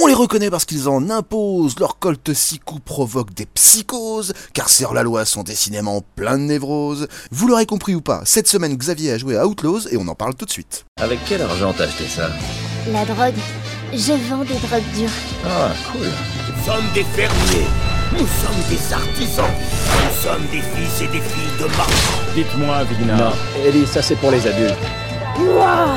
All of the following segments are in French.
On les reconnaît parce qu'ils en imposent, leur colte six coups provoque des psychoses, car Sir la loi sont décidément plein de névroses. Vous l'aurez compris ou pas, cette semaine Xavier a joué à Outlaws et on en parle tout de suite. Avec quel argent t'as acheté ça? La drogue. Je vends des drogues dures. Ah, cool. Nous sommes des fermiers. Nous sommes des artisans. Nous sommes des fils et des filles de marchands. Dites-moi, Vigna. Non, Ellie, ça c'est pour les adultes. Wouah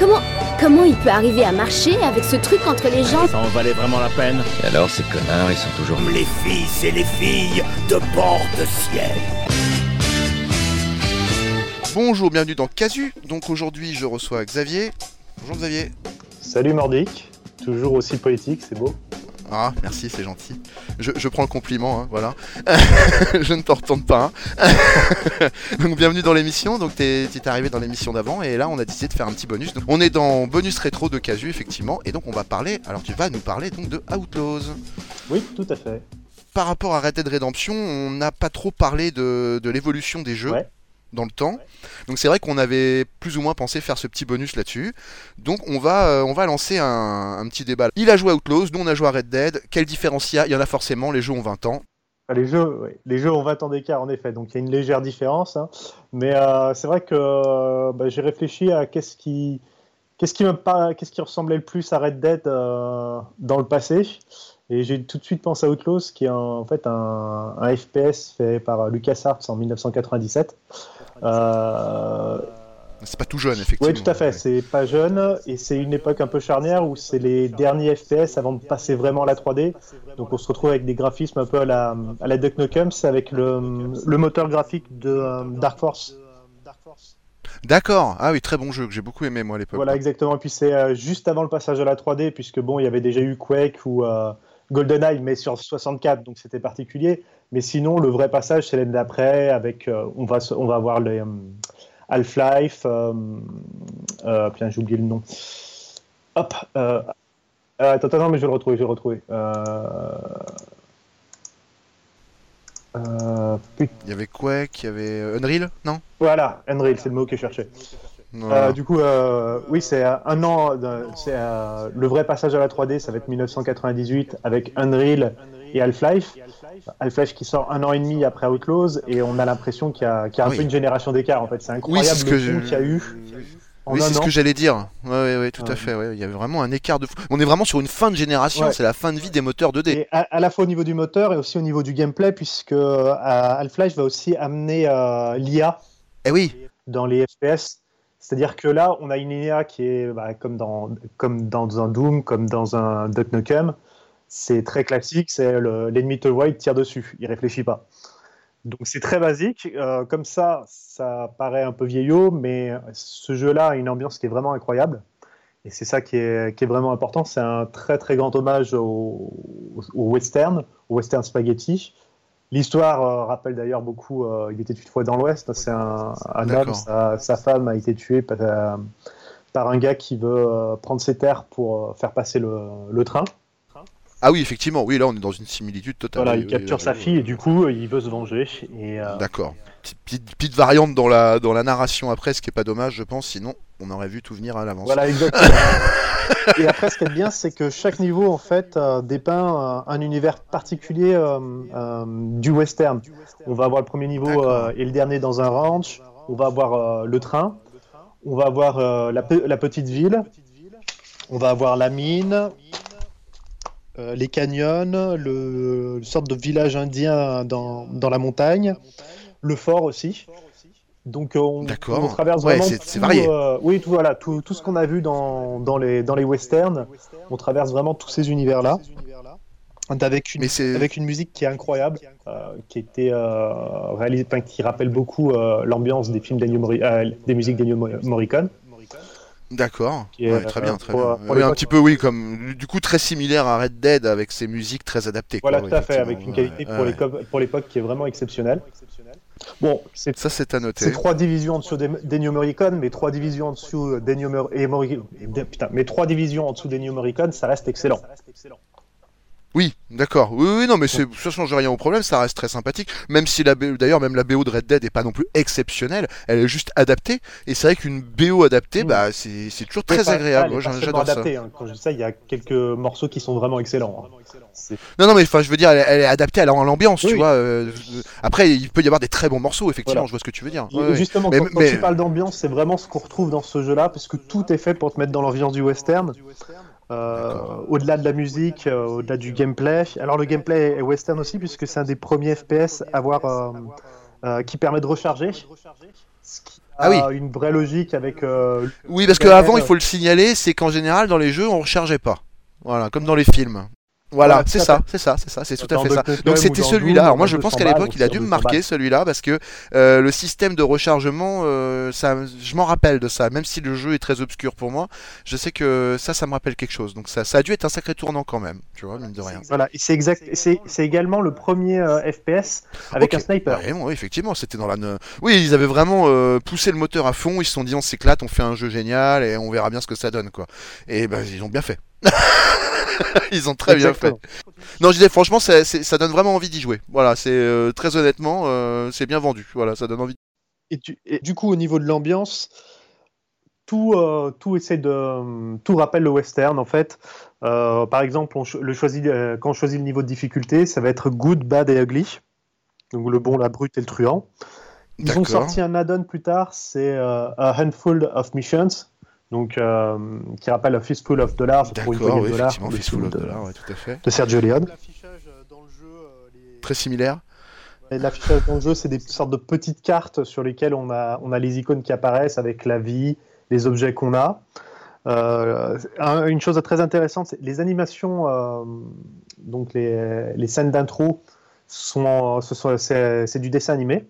Comment comment il peut arriver à marcher avec ce truc entre les jambes Ça en valait vraiment la peine Et alors, ces connards, ils sont toujours... Les fils et les filles de bord de ciel. Bonjour, bienvenue dans Casu. Donc aujourd'hui je reçois Xavier. Bonjour Xavier. Salut Mordic, toujours aussi poétique, c'est beau. Ah, merci, c'est gentil. Je, je prends le compliment, hein, voilà. je ne t'en retourne pas. hein. donc bienvenue dans l'émission. Donc t'es t'es arrivé dans l'émission d'avant et là on a décidé de faire un petit bonus. Donc, on est dans bonus rétro de Casu effectivement et donc on va parler. Alors tu vas nous parler donc de Outlaws. Oui, tout à fait. Par rapport à Red Dead Redemption, on n'a pas trop parlé de, de l'évolution des jeux. Ouais. Dans le temps. Donc c'est vrai qu'on avait plus ou moins pensé faire ce petit bonus là-dessus. Donc on va, euh, lancer un, petit débat. Il a joué à Outlaws, nous on a joué à Red Dead. Quelle différence il y a Il y en a forcément, les jeux ont 20 ans. Enfin, les, jeux, les jeux ont 20 ans d'écart en effet, donc il y a une légère différence. hein. Mais euh, c'est vrai que euh, bah, j'ai réfléchi à qu'est-ce qui, qu'est-ce qui qu'est-ce qui ressemblait le plus à Red Dead dans le passé. Et j'ai tout de suite pensé à Outlaws, qui est un- en fait un, un FPS fait par LucasArts en 1997. Euh, C'est pas tout jeune, effectivement. Oui, tout à fait. Ouais. C'est pas jeune et c'est une époque un peu charnière où c'est les derniers FPS avant de passer vraiment à la 3D. Donc on se retrouve avec des graphismes un peu à la, à la Duck Nukem, avec le, le moteur graphique de euh, Dark Force. D'accord. Ah oui, très bon jeu que j'ai beaucoup aimé moi à l'époque. Voilà, exactement. Et puis c'est euh, juste avant le passage à la 3D, puisque bon, il y avait déjà eu Quake ou euh, GoldenEye, mais sur 64, donc c'était particulier. Mais sinon, le vrai passage, c'est l'année d'après, avec euh, on va on va voir les euh, Half-Life. Euh, euh, putain, j'ai oublié le nom. Hop. Euh, attends, attends, mais je vais le retrouver, je vais le retrouver. Il y avait Quake, il y avait Unreal, non? Voilà, Unreal, c'est le mot que je cherchais. Voilà. Euh, du coup, euh, oui, c'est euh, un an. c'est le vrai passage à la 3D, ça va être 1998 avec Unreal et Half-Life. Half-Life qui sort un an et demi après Outlaws et on a l'impression qu'il y a, qu'il y a un Oui. peu une génération d'écart en fait. C'est Oui, incroyable ce le qu'il y a eu en Oui, c'est ce que j'allais dire. Ouais, ouais, tout à fait. Il y avait vraiment un écart de fou. On est vraiment sur une fin de génération. C'est la fin de vie des moteurs 2D. Et à, à la fois au niveau du moteur et aussi au niveau du gameplay, puisque euh, Half-Life va aussi amener euh, l'IA Eh oui. dans les FPS. C'est-à-dire que là, on a une IA qui est bah, comme, dans, comme dans un Doom, comme dans un Duck Nukem. C'est très classique, c'est le- l'ennemi te voit, il tire dessus, il réfléchit pas. Donc c'est très basique. euh, comme ça, ça paraît un peu vieillot, mais ce jeu-là a une ambiance qui est vraiment incroyable. Et c'est ça qui est, qui est vraiment important. C'est un très très grand hommage au, au western, au western spaghetti. L'histoire euh, rappelle d'ailleurs beaucoup euh, Il était une fois dans l'Ouest. C'est un, homme, sa, sa femme a été tuée par, euh, par un gars qui veut prendre ses terres pour faire passer le, le train. Ah oui, effectivement. Oui, là, on est dans une similitude totale. Voilà, il oui, capture oui, sa oui. fille et du coup, il veut se venger. D'accord. Petite, petite- petite variante dans la, dans la narration après, ce qui est pas dommage, je pense. Sinon, on aurait vu tout venir à l'avance. Voilà, exactement. et après, ce qui est bien, c'est que chaque niveau, en fait, euh, dépeint euh, un univers particulier euh, du western. On va avoir le premier niveau et le dernier dans un ranch. On va avoir le train. On va avoir la, pe- la petite ville. On va avoir la mine. les canyons, le, le sorte de village indien dans, dans la montagne, le fort aussi. Donc euh, on, traverse vraiment c'est tout, varié. euh, oui, tout, voilà, tout, tout ce qu'on a vu dans, dans, les, dans les westerns, on traverse vraiment tous ces univers-là. Avec une, avec une musique qui est incroyable, euh, qui était euh, réalisée, qui rappelle beaucoup euh, l'ambiance des films des musiques d'Ennio Mo- Morricone. D'accord. Ouais, très bien, très pour- bien. pour Oui, un petit peu, oui, comme du coup très similaire à Red Dead avec ses musiques très adaptées. Voilà, quoi, tout à fait, avec une qualité pour l'époque qui est vraiment exceptionnelle. Bon, c'est Ça, c'est à noter. C'est trois divisions en dessous d'En- d'Ennio Morricone, mais trois divisions en dessous d'Ennio Mor- et Mori- et de- putain, mais trois divisions en dessous d'Ennio Morricone, ça reste excellent. Oui, d'accord. Oui, oui, non, mais c'est- ça change rien au problème, ça reste très sympathique. Même si la BO, d'ailleurs, même la BO de Red Dead est pas non plus exceptionnelle, elle est juste adaptée. Et c'est vrai qu'une BO adaptée, Mm. bah, c'est c'est toujours très agréable. j'adore ça. adaptée, hein. Quand je dis ça, il y a quelques morceaux qui sont vraiment excellents. hein. C'est- Non, non, mais enfin, je veux dire, elle, elle est adaptée à la- à l'ambiance, tu oui. vois. euh, euh, après, il peut y avoir des très bons morceaux, effectivement. Voilà. Je vois ce que tu veux dire. Et Ouais, ouais. Justement, Mais- quand, quand mais- tu parles d'ambiance, c'est vraiment ce qu'on retrouve dans ce jeu-là, parce que tout est fait pour te mettre dans l'ambiance du western. Euh, au-delà de la musique, euh, au-delà du gameplay. Alors le gameplay est western aussi, puisque c'est un des premiers FPS à avoir, euh, euh, qui permet de recharger. Ce qui a Ah oui. une vraie logique avec. euh, Oui, parce qu'avant, il faut le signaler, c'est qu'en général, dans les jeux, on rechargeait pas. Voilà, comme dans les films. Voilà, c'est ça, c'est ça, c'est ça, c'est tout à fait ça. Donc c'était celui-là. Alors moi je pense 100 qu'à l'époque il a dû me 200 marquer celui-là parce que euh, le système de rechargement, euh, ça, je m'en rappelle de ça. Même si le jeu est très obscur pour moi, je sais que ça, ça me rappelle quelque chose. Donc ça, ça a dû être un sacré tournant quand même, tu vois, mine de rien. Voilà, c'est exact. C'est c'est également le premier euh, FPS avec un sniper. Ouais, bon, oui, effectivement, c'était dans la. ne- Oui, ils avaient vraiment euh, poussé le moteur à fond. Ils se sont dit, on s'éclate, on fait un jeu génial et on verra bien ce que ça donne, quoi. Et ben, ils ont bien fait. ils ont très bien fait. Non, je disais, franchement, ça, donne vraiment envie d'y jouer. Voilà, c'est euh, très honnêtement, euh, c'est bien vendu. Voilà, ça donne envie. Et du, et du coup, au niveau de l'ambiance, tout, euh, tout essaie de, tout rappelle le western en fait. Par exemple, on, cho- le choisit, quand on choisit le niveau de difficulté, ça va être good, bad et ugly. Donc le bon, la brute et le truand. Ils ont sorti un add-on plus tard, c'est A Handful of Missions, donc euh, qui rappelle A Fistful of Dollars pour une poignée oui, de dollars, effectivement, le Fistful of de, Dollars, ouais, tout à fait. de Sergio Leone. Très similaire. L'affichage dans le jeu, c'est des sortes de petites cartes sur lesquelles on a, on a les icônes qui apparaissent avec la vie, les objets qu'on a. Euh, un- une chose très intéressante, c'est les animations, euh, donc les, les scènes d'intro, sont, ce sont, c'est, c'est du dessin animé.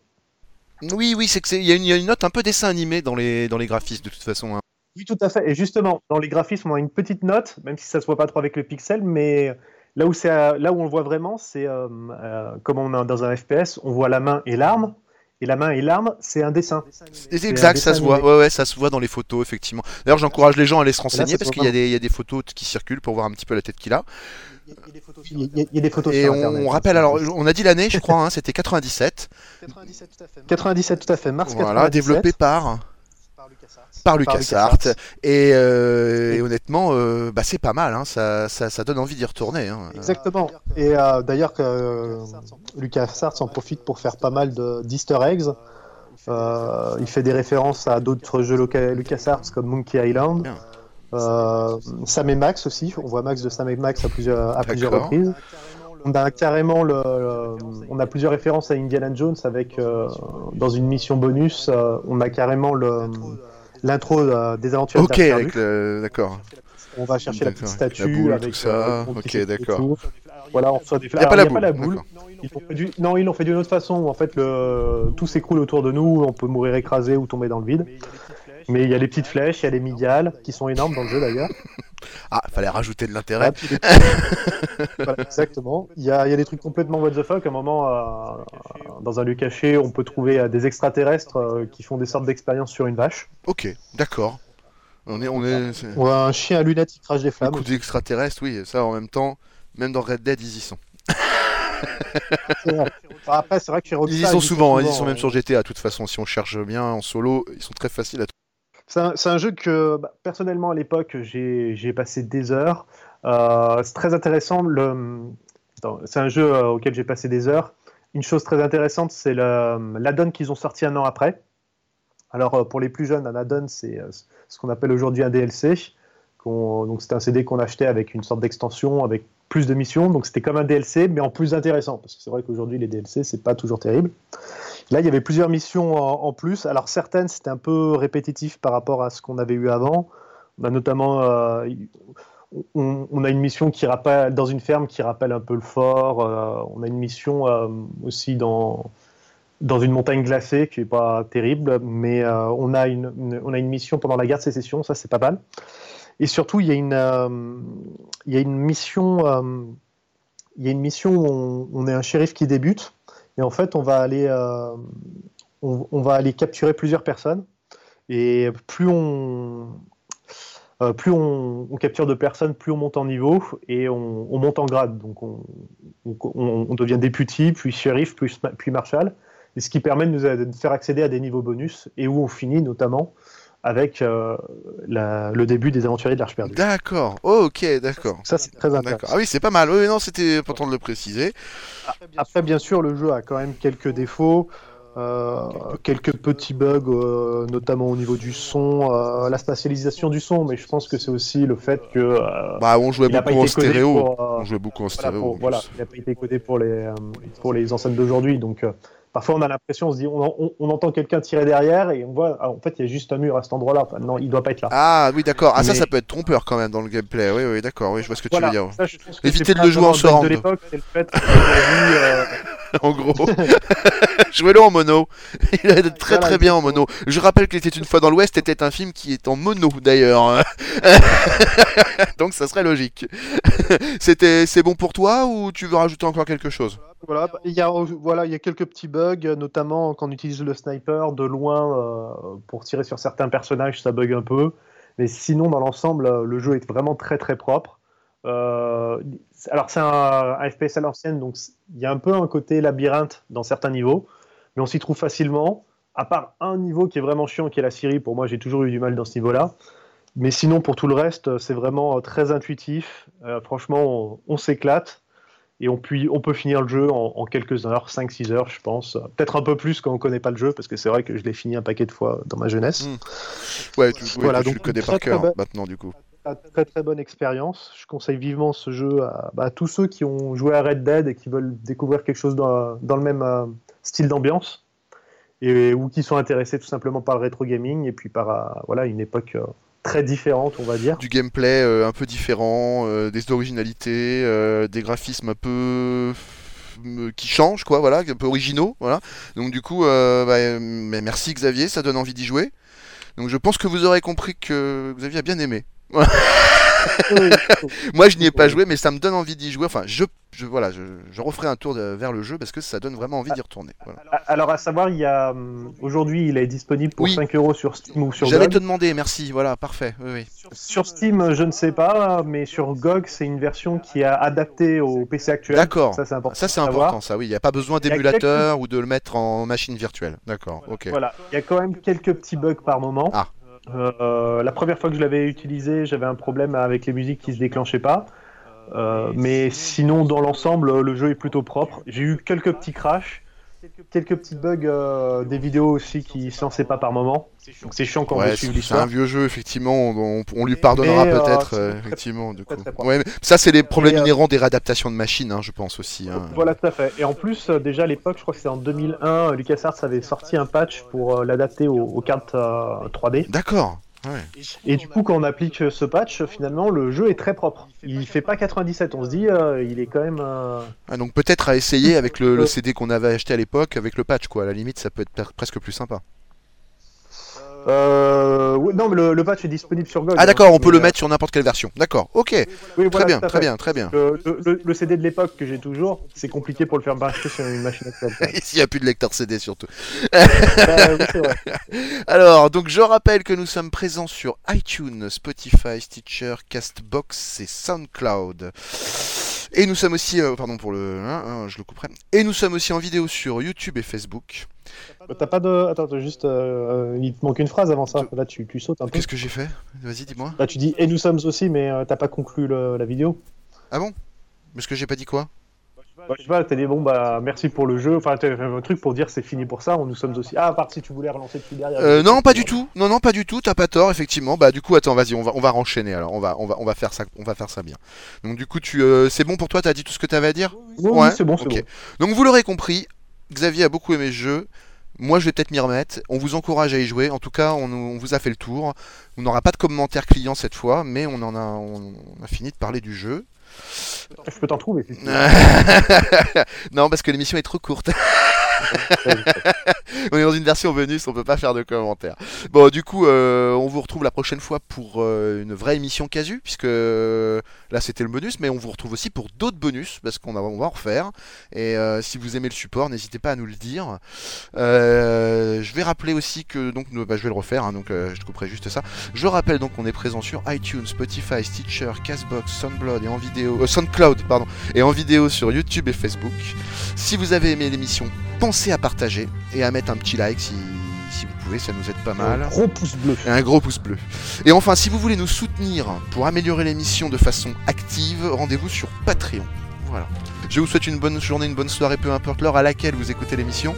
Oui, oui, c'est que c'est, il y, a une- il y a une note un peu dessin animé dans les dans les graphismes de toute façon. hein. Oui, tout à fait. Et justement, dans les graphismes, on a une petite note, même si ça ne se voit pas trop avec le pixel, mais là où, c'est, là où on le voit vraiment, c'est euh, euh, comme on est dans un FPS, on voit la main et l'arme. Et la main et l'arme, c'est un dessin. Un exact, ça dessin se voit. animé. Ouais, ouais, ça se voit dans les photos, effectivement. D'ailleurs, j'encourage les gens à aller se renseigner parce qu'il y a il y a des photos qui circulent pour voir un petit peu la tête qu'il a. Il y, a- il y a des photos Et sur on Internet. hein, rappelle alors, on a dit l'année, je crois, hein, c'était 97. 97, tout à fait. Mars Voilà, 97. développé par par. LucasArts. Et, euh, et honnêtement, euh, bah, c'est pas mal. Hein, ça, ça, ça donne envie d'y retourner. Hein. Exactement. Et euh, d'ailleurs, que euh, LucasArts en profite pour faire pas mal de- d'easter eggs. Euh, il fait des références à d'autres jeux LucasArts comme Monkey Island. Euh, Sam et Max aussi. On voit Max de Sam et Max à plusieurs, à plusieurs reprises. On a carrément le, le- on a plusieurs références à Indiana Jones avec euh, dans une mission bonus, euh, on a carrément le l'intro euh, des aventures Ok, avec le... d'accord. On va chercher la petite D'accord, avec la statue boule, avec tout ça. euh, le Ok, d'accord. Voilà, on reçoit des Il n'y a pas la boule. du- Non, ils l'ont fait d'une autre façon en fait le... tout s'écroule autour de nous, on peut mourir écrasé ou tomber dans le vide. Mais il y a les petites flèches, il y a les midiales qui sont énormes dans le jeu d'ailleurs. Ah, fallait rajouter de l'intérêt. Ah, Voilà, exactement. Il y, a, il y a des trucs complètement what the fuck. À un moment, euh, dans un lieu caché, on peut trouver euh, des extraterrestres euh, qui font des sortes d'expériences sur une vache. Ok, d'accord. On est, on est. Ou un chien à lunettes qui crache des flammes. coup d'extraterrestre, oui, ça en même temps, même dans Red Dead, ils y sont. Après, c'est vrai que chez Rockstar, Ils y sont souvent, hein, ils y sont euh, même sur GTA, de toute façon, si on cherche bien en solo, ils sont très faciles à trouver. C'est un, jeu que, bah, personnellement, à l'époque, j'ai passé des heures. Euh, c'est très intéressant. C'est un jeu euh, auquel j'ai passé des heures. Une chose très intéressante, c'est l'add-on qu'ils ont sorti un an après. Alors, euh, pour les plus jeunes, un add-on, c'est ce qu'on appelle aujourd'hui un DLC. Donc, c'était un CD qu'on achetait avec une sorte d'extension, avec plus de missions. Donc, c'était comme un DLC, mais en plus intéressant. Parce que c'est vrai qu'aujourd'hui, les DLC, c'est pas toujours terrible. Là, il y avait plusieurs missions en, plus. Alors, certaines, c'était un peu répétitif par rapport à ce qu'on avait eu avant. Notamment. euh, on, a une mission qui rappelle, dans une ferme qui rappelle un peu le fort. euh, on a une mission euh, aussi dans, dans une montagne glacée qui n'est pas terrible. Mais on, a une, une- on a une mission pendant la guerre de sécession. Ça, c'est pas mal. Et surtout, il y a une, euh, mission. euh, il y a une mission où on, est un shérif qui débute. Et en fait, on va aller, euh, on, va aller capturer plusieurs personnes. Et plus on, plus on, on capture de personnes, plus on monte en niveau et on, on monte en grade. Donc on, devient député, puis shérif, puis, puis marshal. Et ce qui permet de nous faire accéder à des niveaux bonus et où on finit notamment avec euh, la- le début des aventuriers de l'Arche perdue. D'accord, ok, d'accord. Ça, c'est très intéressant. Ah oui, c'est pas mal. Oui, non, c'était important de le préciser. Après, bien sûr, le jeu a quand même quelques défauts, euh, quelques petits bugs, euh, notamment au niveau du son, euh, la spatialisation du son, mais je pense que c'est aussi le fait que Bah, on jouait beaucoup en stéréo. pour, On jouait beaucoup en voilà, stéréo. pour- en voilà, plus. il n'a pas été codé pour les, pour les enceintes d'aujourd'hui. Donc, parfois, on a l'impression, on se dit, on, on- on entend quelqu'un tirer derrière et on voit, ah, en fait, il y a juste un mur à cet endroit-là. Enfin, non, il doit pas être là. Ah oui, d'accord. Ah, ça, Mais- ça peut être trompeur quand même dans le gameplay. Oui, oui, d'accord. Oui, je vois ce que tu veux dire. ça, c'est de le jouer en surround. de l'époque, c'est le fait qu'aujourd'hui, euh, en gros. Jouez-le en mono. Il a très Voilà, très bien en mono. Je rappelle qu'il était une fois dans l'Ouest était un film qui est en mono d'ailleurs. Donc ça serait logique. C'était c'est bon pour toi ou tu veux rajouter encore quelque chose? Voilà, bah, il y a, voilà, il y a quelques petits bugs, notamment quand on utilise le sniper de loin euh, pour tirer sur certains personnages, ça bug un peu. Mais sinon, dans l'ensemble, euh, le jeu est vraiment très très propre. Euh, alors, c'est un, FPS à l'ancienne, donc il y a un peu un côté labyrinthe dans certains niveaux, mais on s'y trouve facilement. À part un niveau qui est vraiment chiant, qui est la Syrie, pour moi, j'ai toujours eu du mal dans ce niveau-là. Mais sinon, pour tout le reste, c'est vraiment très intuitif. Franchement, on s'éclate. Et on, puis, on peut finir le jeu en, en quelques heures, 5-6 heures, je pense. Peut-être un peu plus quand on connaît pas le jeu, parce que c'est vrai que je l'ai fini un paquet de fois dans ma jeunesse. Mm. Ouais, tu, oui, Voilà, tu donc le connais très, par très cœur bonne- maintenant du coup. Très très bonne expérience. Je conseille vivement ce jeu à, bah, à tous ceux qui ont joué à Red Dead et qui veulent découvrir quelque chose dans, dans le même euh, style d'ambiance. Et, ou qui sont intéressés tout simplement par le rétro gaming et puis par euh, voilà, une époque euh, très différente, on va dire. Du gameplay euh, un peu différent, euh, des originalités, euh, des graphismes un peu qui changent quoi, voilà, un peu originaux, voilà. Donc du coup, bah, merci Xavier, ça donne envie d'y jouer. Donc je pense que vous aurez compris que Xavier a bien aimé. Moi, je n'y ai pas joué, mais ça me donne envie d'y jouer. Enfin, je, je voilà, je, je referai un tour de- vers le jeu parce que ça donne vraiment envie d'y retourner. Voilà. Alors à savoir, il y a hum, aujourd'hui, il est disponible pour Oui. 5 euros sur Steam ou sur J'allais te demander, merci. Voilà, parfait. Oui, oui. Sur Steam, je ne sais pas, mais sur GOG, c'est une version qui est adaptée au PC actuel. D'accord. Ça, c'est important. Ça, c'est important, ça. Oui, il n'y a pas besoin d'émulateur ou de le mettre en machine virtuelle. D'accord. Ok. Voilà, il y a quand même quelques petits bugs par moment. Ah. Euh, la première fois que je l'avais utilisé, j'avais un problème avec les musiques qui se déclenchaient pas. Euh, mais sinon, dans l'ensemble, le jeu est plutôt propre. J'ai eu quelques petits crashs, quelques petits bugs euh, des vidéos aussi qui se lançaient pas par moment. Donc c'est chiant quand on Ouais, suivre c'est c'est un vieux jeu, effectivement. On, on- on lui pardonnera euh, peut-être, euh, effectivement, du coup. très propre. Ouais, mais ça, c'est les problèmes Et, euh, inhérents des réadaptations de machines, hein, je pense aussi. hein. Voilà, tout à fait. Et en plus, euh, déjà à l'époque, je crois que c'est en 2001, LucasArts avait sorti un patch pour euh, l'adapter aux, aux cartes euh, 3D. D'accord. Ouais. Et du coup, quand on applique ce patch, finalement, le jeu est très propre. Il fait pas 97, on se dit, euh, il est quand même. euh, Ah, donc peut-être à essayer avec le, le. CD qu'on avait acheté à l'époque, avec le patch, quoi. À la limite, ça peut être presque plus sympa. Euh, non, mais le, le patch est disponible sur GOG. Ah hein. d'accord, on peut le mettre sur n'importe quelle version. D'accord, ok. oui, Très bien, très bien, très bien. Le, le- le CD de l'époque que j'ai toujours, c'est compliqué pour le faire marcher sur une machine actuelle. S'il n'y a plus de lecteur CD surtout. Oui, vrai. Alors, donc je rappelle que nous sommes présents sur iTunes, Spotify, Stitcher, Castbox et SoundCloud. Et nous sommes aussi, euh, pardon pour le, hein, hein, je le couperai. Et nous sommes aussi en vidéo sur YouTube et Facebook. T'as pas de. Attends, attends, juste. euh, il te manque une phrase avant ça. Là, tu, tu sautes un peu. Qu'est-ce que j'ai fait? Vas-y, dis-moi. Là, tu dis et nous sommes aussi, mais euh, t'as pas conclu le- la vidéo. Ah bon? Parce que j'ai pas dit quoi? Bah, je sais pas, t'as dit bon bah merci pour le jeu. Enfin, t'as fait un truc pour dire c'est fini pour ça. Nous sommes aussi. Ah, à part si tu voulais relancer dessus derrière. Euh, non, pas du tout. Non, non, pas du tout. T'as pas tort, effectivement. Bah, du coup, attends, vas-y, on va, on va renchaîner. Alors, on va, on va, on va faire ça, on va faire ça bien. Donc, du coup, tu, euh, c'est bon pour toi? T'as dit tout ce que t'avais à dire? Oui, oui, Ouais, c'est bon, c'est ok. bon. Donc, vous l'aurez compris. Xavier a beaucoup aimé ce jeu. Moi, je vais peut-être m'y remettre. On vous encourage à y jouer. En tout cas, on, on vous a fait le tour. On n'aura pas de commentaires clients cette fois, mais on en a, on a fini de parler du jeu. Je peux t'en trouver. si non, parce que l'émission est trop courte. on est dans une version bonus, on peut pas faire de commentaires. Bon, du coup, euh, on vous retrouve la prochaine fois pour euh, une vraie émission casu, puisque euh, là c'était le bonus, mais on vous retrouve aussi pour d'autres bonus, parce qu'on va en refaire. Et si vous aimez le support, n'hésitez pas à nous le dire. Je vais rappeler aussi que, donc, bah, je vais le refaire, hein, donc je couperai juste ça. Je rappelle donc qu'on est présent sur iTunes, Spotify, Stitcher, Castbox, Soundcloud et en vidéo, Soundcloud, pardon, et en vidéo sur YouTube et Facebook. Si vous avez aimé l'émission, à partager et à mettre un petit like si, si vous pouvez, ça nous aide pas mal. Gros pouce bleu. Et un gros pouce bleu. Et enfin, si vous voulez nous soutenir pour améliorer l'émission de façon active, rendez-vous sur Patreon. Voilà. Je vous souhaite une bonne journée, une bonne soirée, peu importe l'heure à laquelle vous écoutez l'émission.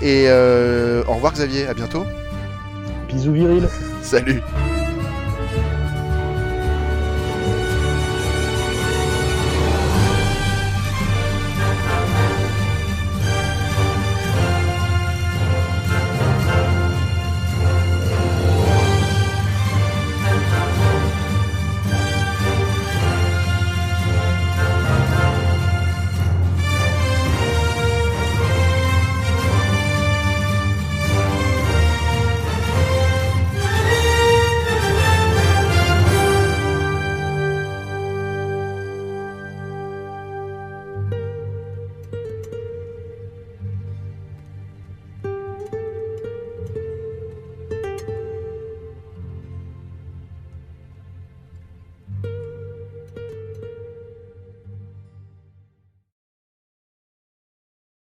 Et euh, au revoir Xavier, à bientôt. Bisous viril. Salut